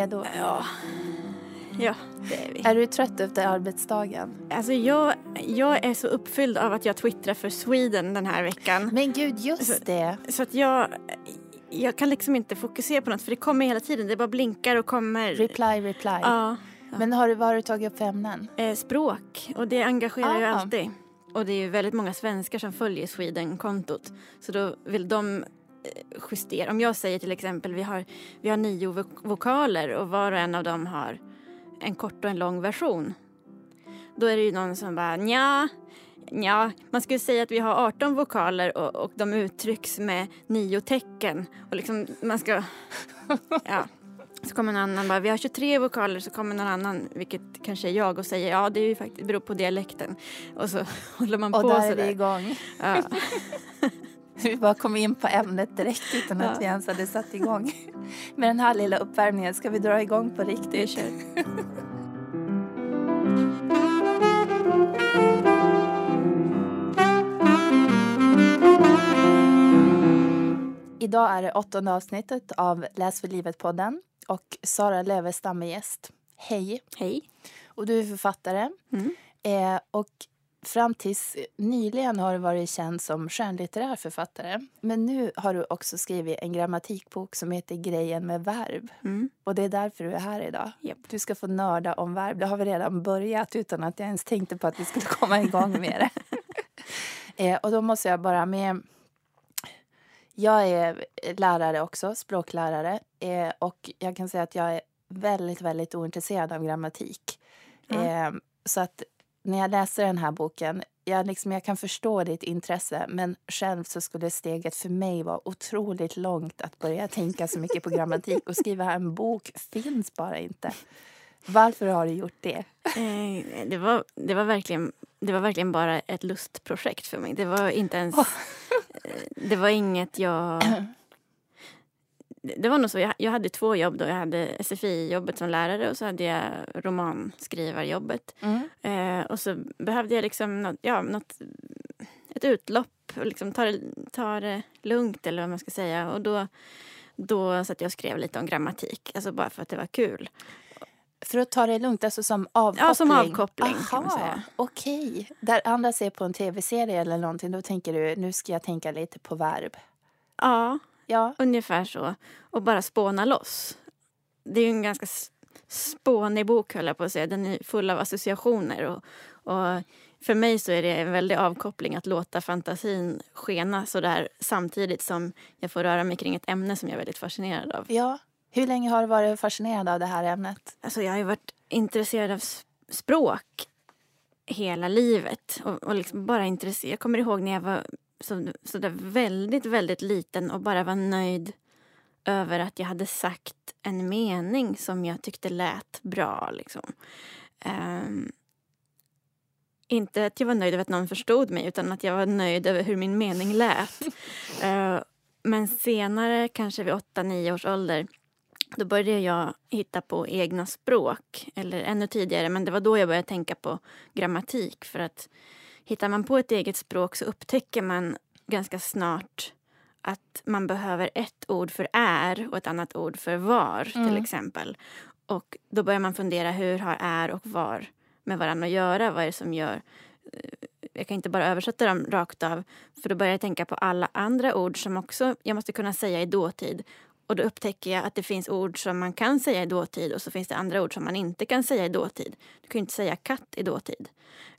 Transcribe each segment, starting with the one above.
Redo? Ja. Ja, det är vi. Är du trött efter arbetsdagen? Alltså jag, jag är så uppfylld av att jag twittrar för Sweden den här veckan. Men gud, just Alltså, det. Så att jag, jag kan liksom inte fokusera på något för det kommer hela tiden. Det bara blinkar och kommer. Reply, reply. Ja. Men har du, vad har du tagit upp för ämnen? Eh, språk och det engagerar ju Ah. alltid. Och det är ju väldigt många svenskar som följer Sweden-kontot. Så då vill de justera. Om jag säger till exempel vi har, vi har nio vok- vokaler och var och en av dem har en kort och en lång version. Då är det ju någon som bara nja, nja, man skulle säga att vi har 18 vokaler och, och de uttrycks med nio tecken. Och liksom man ska, ja. Så kommer någon annan bara, vi har 23 vokaler, så kommer någon annan, vilket kanske är jag, och säger ja det är ju faktiskt, beror på dialekten. Och så håller man Och på där är vi sådär. igång. Ja. Vi bara kom in på ämnet direkt utan att Ja. vi ens hade satt igång. Med den här lilla uppvärmningen ska vi dra igång på riktigt. Idag är det åttonde avsnittet av Läs för livet-podden och Sara Lövestam är gäst. Hej! Hej. Och du är författare. Mm. Eh, och fram tills nyligen har du varit känd som skönlitterär författare. Men nu har du också skrivit en grammatikbok som heter Grejen med verb. Mm. Och det är därför du är här idag. Japp. Du ska få nörda om verb. Det har vi redan börjat utan att jag ens tänkte på att vi skulle komma igång med det. eh, och då måste jag bara med... Jag är lärare också, språklärare. Eh, och jag kan säga att jag är väldigt, väldigt ointresserad av grammatik. Ja. Eh, så att när jag läser den här boken, jag, liksom, jag kan förstå ditt intresse men själv så skulle steget för mig vara otroligt långt att börja tänka så mycket på grammatik och skriva en bok finns bara inte. Varför har du gjort det? Eh, det, var, det, var verkligen, det var verkligen bara ett lustprojekt för mig. Det var inte ens... Eh, Det var inget jag... Det var nog så. Jag, jag hade två jobb då. Jag hade SFI-jobbet som lärare och så hade jag romanskrivarjobbet. Mm. Eh, och så behövde jag liksom något, ja, något, ett utlopp och liksom ta, det, ta det lugnt eller vad man ska säga. Och då, då satt jag och skrev lite om grammatik, alltså bara för att det var kul. För att ta det lugnt, alltså som avkoppling? Ja, som avkoppling, kan man Aha, säga. Okej. Där andra ser på en tv-serie eller någonting, då tänker du nu ska jag tänka lite på verb. Ja, Ja, ungefär så. Och bara spåna loss. Det är ju en ganska spånig bok, höll jag på att säga. Den är full av associationer. Och, och för mig så är det en väldig avkoppling att låta fantasin skena så där samtidigt som jag får röra mig kring ett ämne som jag är väldigt fascinerad av. ja. Hur länge har du varit fascinerad av det här ämnet? Alltså jag har varit intresserad av språk hela livet. Och, och liksom bara intresserad. Jag kommer ihåg när jag var så, så där väldigt, väldigt liten och bara var nöjd över att jag hade sagt en mening som jag tyckte lät bra. Liksom. Ehm, inte att jag var nöjd över att någon förstod mig utan att jag var nöjd över hur min mening lät. Eh, men senare, kanske vid 8-9 års ålder då började jag hitta på egna språk. Eller ännu tidigare, men det var då jag började tänka på grammatik. För att hittar man på ett eget språk så upptäcker man ganska snart att man behöver ett ord för är och ett annat ord för var, till Mm. exempel. Och då börjar man fundera, hur har är och var med varandra att göra? Vad är det som gör... eh, Jag kan inte bara översätta dem rakt av, för då börjar jag tänka på alla andra ord som också jag måste kunna säga i dåtid. Och då upptäcker jag att det finns ord som man kan säga i dåtid och så finns det andra ord som man inte kan säga i dåtid. Du kan ju inte säga katt i dåtid.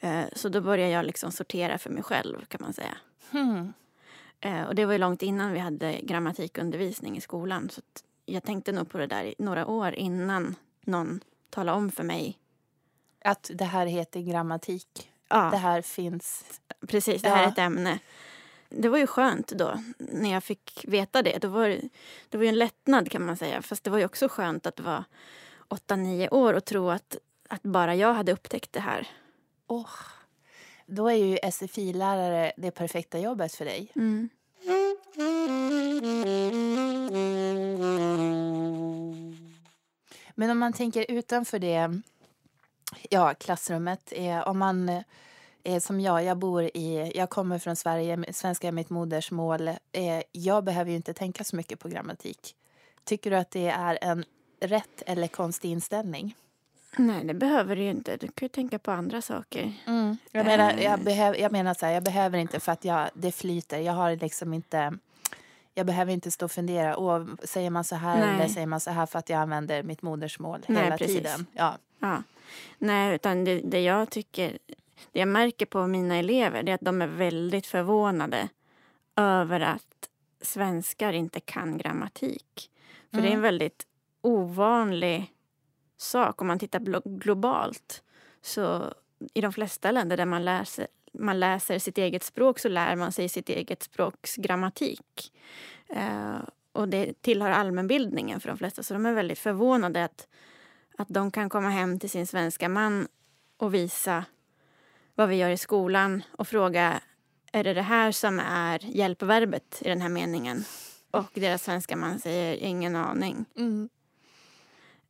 Eh, Så då börjar jag liksom sortera för mig själv kan man säga. Hmm. Eh, Och det var ju långt innan vi hade grammatikundervisning i skolan. Så jag tänkte nog på det där några år innan någon talade om för mig. Att det här heter grammatik. Ja, Det här finns. precis. Det här är Ja. ett ämne. Det var ju skönt då när jag fick veta det. Då var det, det var ju en lättnad kan man säga. Fast det var ju också skönt att vara 8-9 år och tro att, att bara jag hade upptäckt det här. Åh. Då är ju SFI-lärare det perfekta jobbet för dig. Mm. Men om man tänker utanför det, ja, klassrummet. Eh, om man eh, som jag, jag bor i, jag kommer från Sverige, svenska är mitt modersmål. Eh, jag behöver ju inte tänka så mycket på grammatik. Tycker du att det är en rätt eller konstig inställning. Nej, det behöver du ju inte. Du kan ju tänka på andra saker. Jag menar, Eh. jag, behöv, jag menar så här, jag behöver inte för att jag, det flyter. Jag har liksom inte... Jag behöver inte stå och fundera. Åh, säger man så här Nej. eller säger man så här för att jag använder mitt modersmål Nej, hela precis. tiden? Ja. Ja. Nej, utan det, det jag tycker... Det jag märker på mina elever är att de är väldigt förvånade över att svenskar inte kan grammatik. För det är en Mm. väldigt ovanlig sak om man tittar globalt. Så i de flesta länder där man läser, man läser sitt eget språk så lär man sig sitt eget språks grammatik. Eh, och det tillhör allmänbildningen för de flesta. Så de är väldigt förvånade att, att de kan komma hem till sin svenska man och visa vad vi gör i skolan och fråga är det det här som är hjälpverbet i den här meningen? Och deras svenska man säger ingen aning. Mm.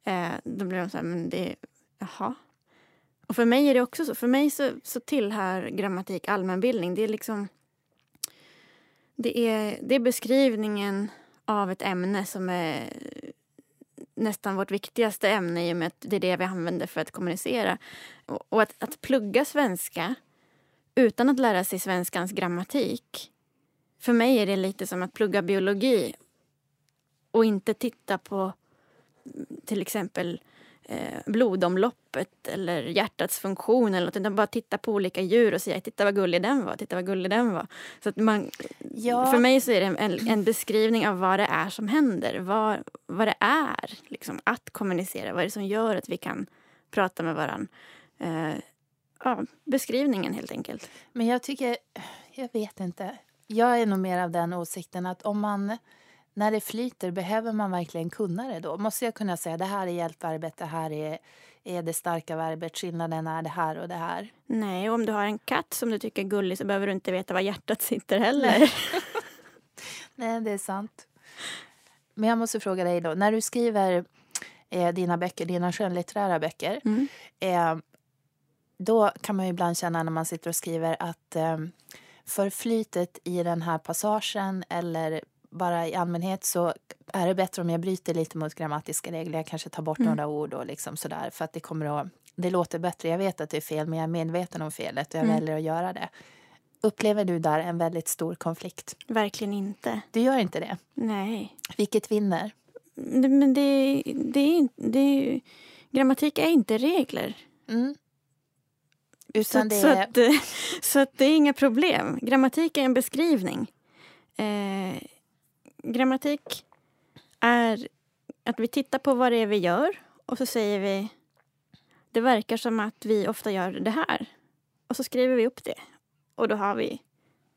Eh, då blir de så här, men det... Jaha. Och för mig är det också så. För mig så, så tillhör grammatik allmänbildning. Det är liksom... Det är, det är beskrivningen av ett ämne som är nästan vårt viktigaste ämne i och med att det är det vi använder för att kommunicera. Och, att, att plugga svenska utan att lära sig svenskans grammatik. För mig är det lite som att plugga biologi och inte titta på till exempel eh, blodomloppet eller hjärtats funktion eller något, utan bara titta på olika djur och säga titta vad gullig den var, titta vad gullig den var. Så att man, Ja. För mig så är det en, en beskrivning av vad det är som händer, vad, vad det är liksom, att kommunicera, vad är det som gör att vi kan prata med varandra. Eh, ja, beskrivningen helt enkelt. Men jag tycker, jag vet inte. Jag är nog mer av den åsikten att om man, när det flyter, behöver man verkligen kunna det då? Måste jag kunna säga det här är hjälpverbet, det här är, är det starka verbet, skillnaden är det här och det här? Nej, och om du har en katt som du tycker är gullig så behöver du inte veta var hjärtat sitter heller. Nej, det är sant. Men jag måste fråga dig då, när du skriver eh, dina böcker, dina skönlitterära böcker, Mm. eh, då kan man ju ibland känna när man sitter och skriver att eh, för flytet i den här passagen eller bara i allmänhet så är det bättre om jag bryter lite mot grammatiska regler. Jag kanske tar bort Mm. några ord och liksom sådär för att det kommer att det låter bättre. Jag vet att det är fel, men jag är medveten om felet och jag Mm. väljer att göra det. Upplever du där en väldigt stor konflikt? Verkligen inte. Du gör inte det? Nej. Vilket vinner? Det- Men det, det är inte... Det grammatik är inte regler. Mm. Så, Utan att- det så, att, så att det är inga problem. Grammatik är en beskrivning. Eh, grammatik är att vi tittar på vad det är vi gör och så säger vi det verkar som att vi ofta gör det här. Och så skriver vi upp det. Och då har vi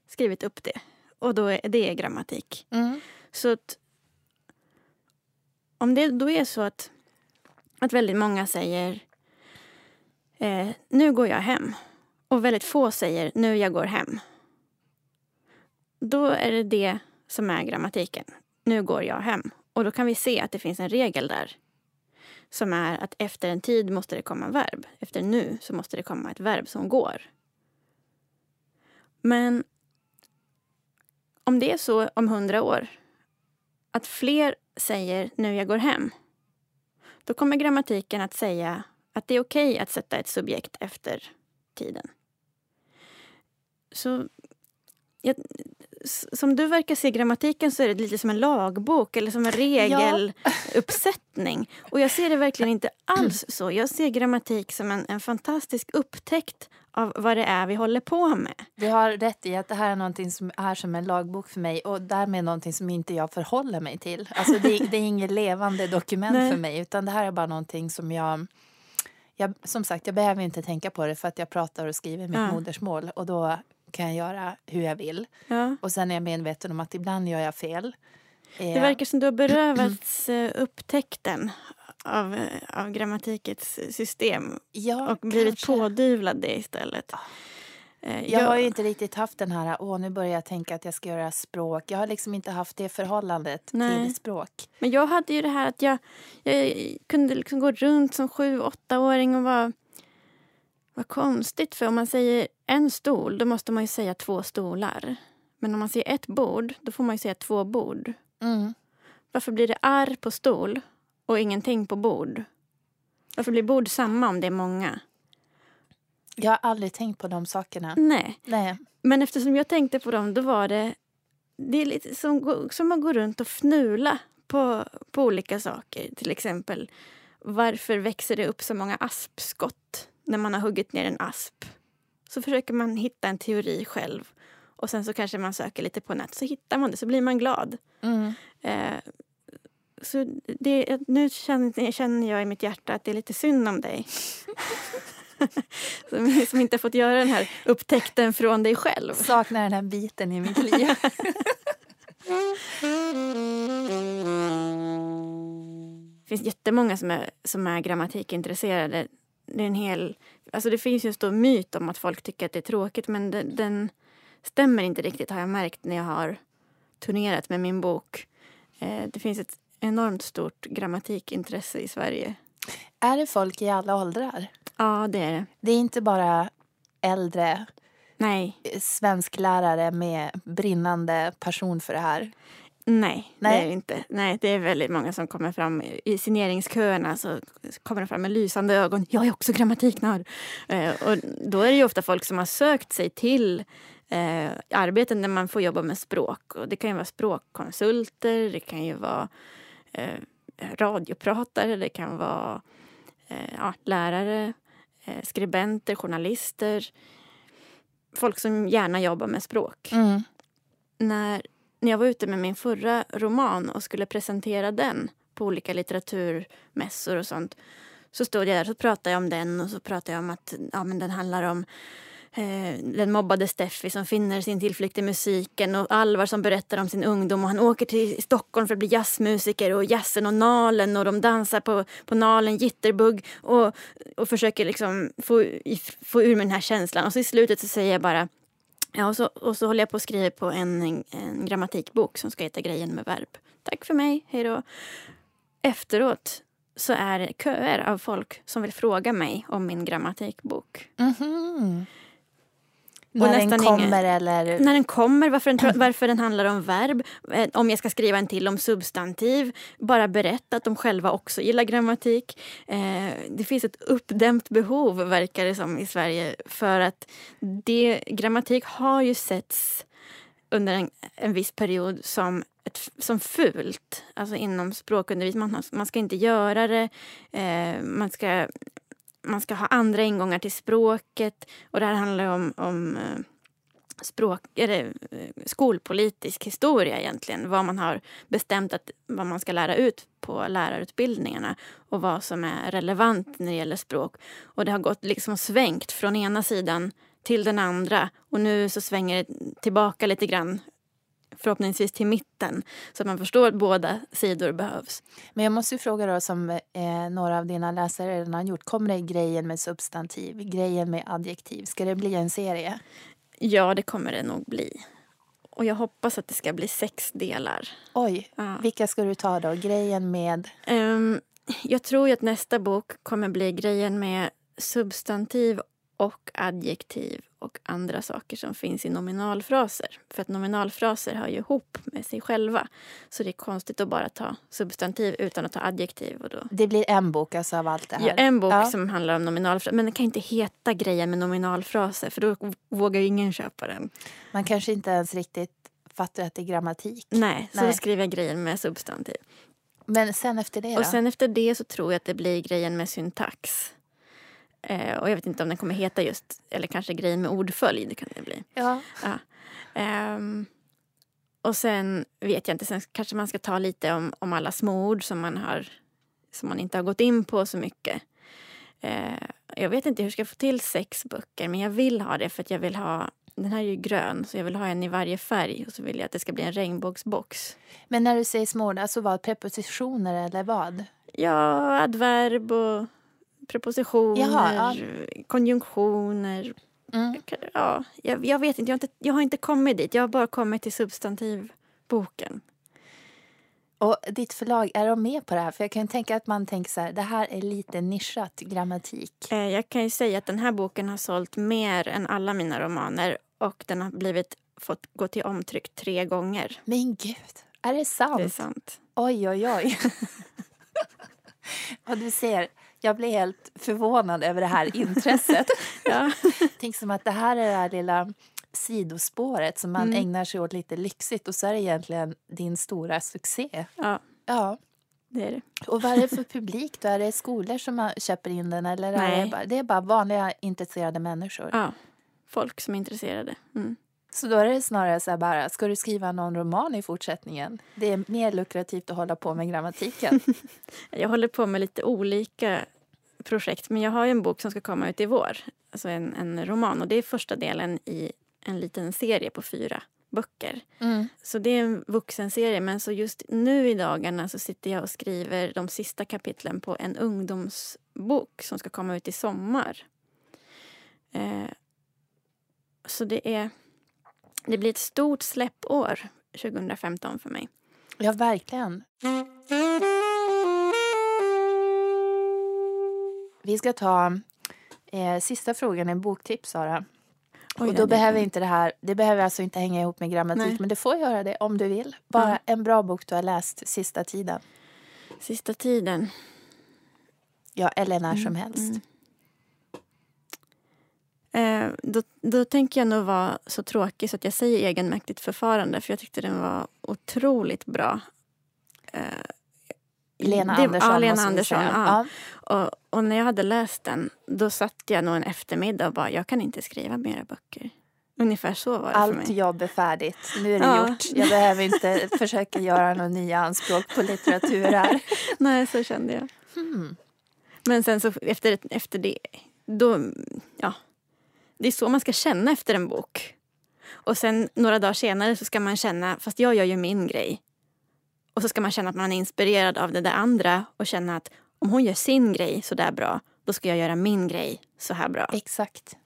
skrivit upp det. Och då är det är grammatik. Mm. Så att om det då är så att, att väldigt många säger eh, nu går jag hem och väldigt få säger nu jag går hem. Då är det det som är grammatiken. Nu går jag hem. Och då kan vi se att det finns en regel där. Som är att efter en tid måste det komma verb. Efter nu så måste det komma ett verb som går. Men om det är så om hundra år att fler säger nu jag går hem då kommer grammatiken att säga att det är okej att sätta ett subjekt efter tiden. Så jag, som du verkar se grammatiken så är det lite som en lagbok eller som en regeluppsättning. Och jag ser det verkligen inte alls så. Jag ser grammatik som en, en fantastisk upptäckt av vad det är vi håller på med. Du har rätt i att det här är någonting som är som en lagbok för mig och därmed någonting som inte jag förhåller mig till. Alltså det, det är inget levande dokument Nej. för mig utan det här är bara någonting som jag, jag... Som sagt, jag behöver inte tänka på det för att jag pratar och skriver mitt Ja. modersmål och då kan jag göra hur jag vill. Ja. Och sen är jag medveten om att ibland gör jag fel. Eh, Det verkar som du har berövats eh, upptäckten av, eh, av grammatikens system ja, och blivit kanske. pådyvlad det istället. Eh, Jag har ju inte riktigt haft den här, åh nu börjar jag tänka att jag ska göra språk. Jag har liksom inte haft det förhållandet Nej. till språk. Men jag hade ju det här att jag, jag kunde liksom gå runt som sju, åttaåring och vara vad konstigt. För om man säger en stol, då måste man ju säga två stolar. Men om man säger ett bord, då får man ju säga två bord. Mm. Varför blir det arr på stol och ingenting på bord? Varför blir bord samma om det är många? Jag har aldrig tänkt på de sakerna. Nej, Nej. men eftersom jag tänkte på dem då var det... Det är lite som, som att gå runt och fnula på, på olika saker. Till exempel, varför växer det upp så många aspskott när man har huggit ner en asp? Så försöker man hitta en teori själv. Och sen så kanske man söker lite på nätet så hittar man det, så blir man glad. Mm. Eh, så det, nu känner, känner jag i mitt hjärta att det är lite synd om dig. som, som inte fått göra den här upptäckten från dig själv. Saknar den här biten i mitt liv. Det finns jättemånga som är, som är grammatikintresserade. Det, är en hel, alltså det finns ju en stor myt om att folk tycker att det är tråkigt men den, den stämmer inte riktigt har jag märkt när jag har turnerat med min bok. Eh, det finns ett enormt stort grammatikintresse i Sverige. är det folk i alla åldrar? Ja, det är det. Det är inte bara äldre Nej, svensklärare med brinnande passion för det här. Nej, Nej. det är det inte. Nej, det är väldigt många som kommer fram i signeringsköerna så kommer de fram med lysande ögon. Jag är också grammatiknörd. Eh, och då är det ju ofta folk som har sökt sig till eh, arbeten där man får jobba med språk. Och det kan ju vara språkkonsulter, det kan ju vara eh, radiopratare, det kan vara eh, ja, lärare, eh, skribenter, journalister. Folk som gärna jobbar med språk. Mm. När, när jag var ute med min förra roman och skulle presentera den på olika litteraturmässor och sånt så stod jag där och pratade jag om den och så pratade jag om att ja, men den handlar om eh, den mobbade Steffi som finner sin tillflykt i musiken och Alvar som berättar om sin ungdom och han åker till Stockholm för att bli jazzmusiker och jazzen och Nalen och de dansar på, på Nalen jitterbug och, och försöker liksom få, få ur mig den här känslan. Och så i slutet så säger jag bara Ja, och så, och så håller jag på att skriva på en, en grammatikbok som ska heta Grejen med verb. Tack för mig, hej då. Efteråt så är det köer av folk som vill fråga mig om min grammatikbok. Mm -hmm. När den kommer ingen- eller... När den kommer, varför den, varför den handlar om verb, eh, om jag ska skriva en till om substantiv. Bara berätta att de själva också gillar grammatik. Eh, det finns ett uppdämt behov, verkar det som, i Sverige för att det, grammatik har ju setts under en, en viss period som, ett, som fult. Alltså inom språkundervisning. Man, man ska inte göra det. Eh, man ska man ska ha andra ingångar till språket. Och det här handlar om, om eh, språk, eller, eh, skolpolitisk historia egentligen. Vad man har bestämt att vad man ska lära ut på lärarutbildningarna och vad som är relevant när det gäller språk. Och det har gått liksom svängt från ena sidan till den andra och nu så svänger det tillbaka lite grann förhoppningsvis till mitten så att man förstår att båda sidor behövs. Men jag måste ju fråga då som eh, några av dina läsare redan har gjort. Kommer det grejen med substantiv, grejen med adjektiv? Ska det bli en serie? Ja, det kommer det nog bli. Och jag hoppas att det ska bli sex delar. Oj, Ja. vilka ska du ta då? Grejen med... Ehm, jag tror ju att nästa bok kommer bli grejen med substantiv och adjektiv och andra saker som finns i nominalfraser. För att nominalfraser hör ju ihop med sig själva. Så det är konstigt att bara ta substantiv utan att ta adjektiv. Och då. Det blir en bok alltså av allt det här? Ja, en bok Ja. som handlar om nominalfraser. Men den kan inte heta grejen med nominalfraser för då vågar ingen köpa den. Man kanske inte ens riktigt fattar att det är grammatik. Nej, så Nej. då skriver jag grejen med substantiv. Men sen efter det då? Och sen efter det så tror jag att det blir grejen med syntax. Eh, och jag vet inte om den kommer heta just, eller kanske grejen med ordföljd kan det bli. ja. Ja. Ehm, och sen vet jag inte, sen kanske man ska ta lite om, om alla småord som man, har, som man inte har gått in på så mycket. Eh, jag vet inte hur jag ska få till sex böcker men jag vill ha det för att jag vill ha den här är ju grön så jag vill ha en i varje färg och så vill jag att det ska bli en regnbågsbox. Men när du säger småord, alltså vad? Prepositioner eller vad? Ja, adverb och prepositioner, Jaha, konjunktioner. Mm. Ja, jag, jag vet inte jag, har inte, jag har inte kommit dit. Jag har bara kommit till substantivboken. Och ditt förlag, är de med på det här? För jag kan tänka att man tänker så här, det här är lite nischat grammatik. Eh, Jag kan ju säga att den här boken har sålt mer än alla mina romaner och den har blivit, fått gå till omtryck tre gånger. Men gud, är det sant? Det är sant. Oj, oj, oj. Och du ser, jag blir helt förvånad över det här intresset. Ja. Tänk som att det här är det här lilla sidospåret som man Mm. ägnar sig åt lite lyxigt och så är det egentligen din stora succé. ja, Ja. det är det. Och vad är det för publik då? Är det skolor som köper in den eller är Nej. det, bara, det är bara vanliga intresserade människor? Ja, folk som är intresserade. Mm. Så då är det snarare så här bara, ska du skriva någon roman i fortsättningen? Det är mer lukrativt att hålla på med grammatiken. Jag håller på med lite olika projekt men jag har ju en bok som ska komma ut i vår. Alltså en, en roman och det är första delen i en liten serie på fyra böcker. Mm. Så det är en vuxenserie men så just nu i dagarna så sitter jag och skriver de sista kapitlen på en ungdomsbok som ska komma ut i sommar. Eh, så det är det blir ett stort släppår 2015 för mig. Ja, verkligen. Vi ska ta eh, sista frågan, en boktips, Sara. Oj, och då behöver inte det här, det behöver alltså inte hänga ihop med grammatik, Nej. men det får göra det om du vill. Bara Ja. en bra bok du har läst sista tiden. Sista tiden. Ja, eller när som Mm, helst. mm. Eh, då, då tänker jag nog vara så tråkig så att jag säger egenmäktigt förfarande för jag tyckte den var otroligt bra. Eh, Lena det- Andersson Ja, Lena Andersson. Ja. Ja. Och, och när jag hade läst den då satt jag nog en eftermiddag och bara, jag kan inte skriva mera böcker. Ungefär så var det för Allt mig. jobb är färdigt. Nu är det Ja. gjort. Jag behöver inte försöka göra några nya anspråk på litteratur här. Nej, så kände jag. Hmm. Men sen så efter, efter det, då, ja. Det är så man ska känna efter en bok. Och sen några dagar senare så ska man känna, fast jag gör ju min grej. Och så ska man känna att man är inspirerad av det där andra och känna att om hon gör sin grej så där bra, då ska jag göra min grej så här bra. Exakt.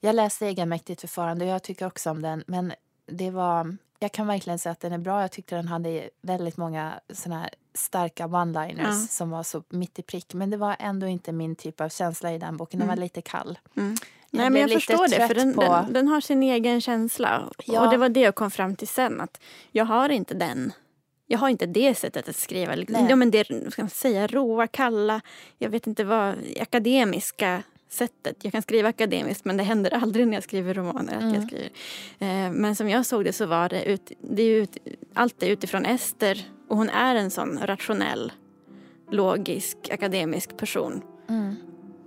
Jag läste Egenmäktigt förfarande och jag tycker också om den. Men det var, jag kan verkligen säga att den är bra. Jag tyckte den hade väldigt många såna här starka one-liners Ja. som var så mitt i prick. Men det var ändå inte min typ av känsla i den boken. Den Mm. var lite kall. Mm. Jag Nej, men jag förstår det, för den, på- den, den har sin egen känsla. Ja. Och det var det jag kom fram till sen, att jag har inte den. Jag har inte det sättet att skriva. Nej. Ja, men det ska man säga, råa, kalla, jag vet inte vad, akademiska sättet. Jag kan skriva akademiskt men det händer aldrig när jag skriver romaner. Att Mm. jag skriver. Eh, men som jag såg det så var det, ut, det är ut, allt är utifrån Ester och hon är en sån rationell, logisk, akademisk person Mm.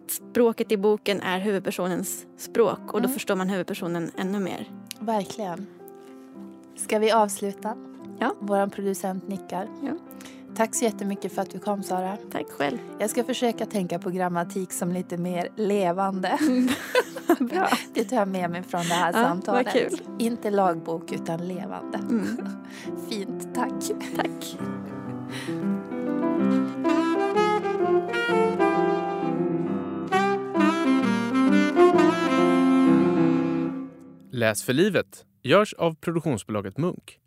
språket i boken är huvudpersonens språk och då Mm. förstår man huvudpersonen ännu mer. Verkligen. Ska vi avsluta? Ja. Vår producent nickar. Ja. Tack så jättemycket för att du kom, Sara. Tack själv. Jag ska försöka tänka på grammatik som lite mer levande. Bra. Det tar jag med mig från det här Ja, samtalet. vad kul. Inte lagbok, utan levande. Mm. Fint, tack. Tack. Läs för livet görs av produktionsbolaget Munk.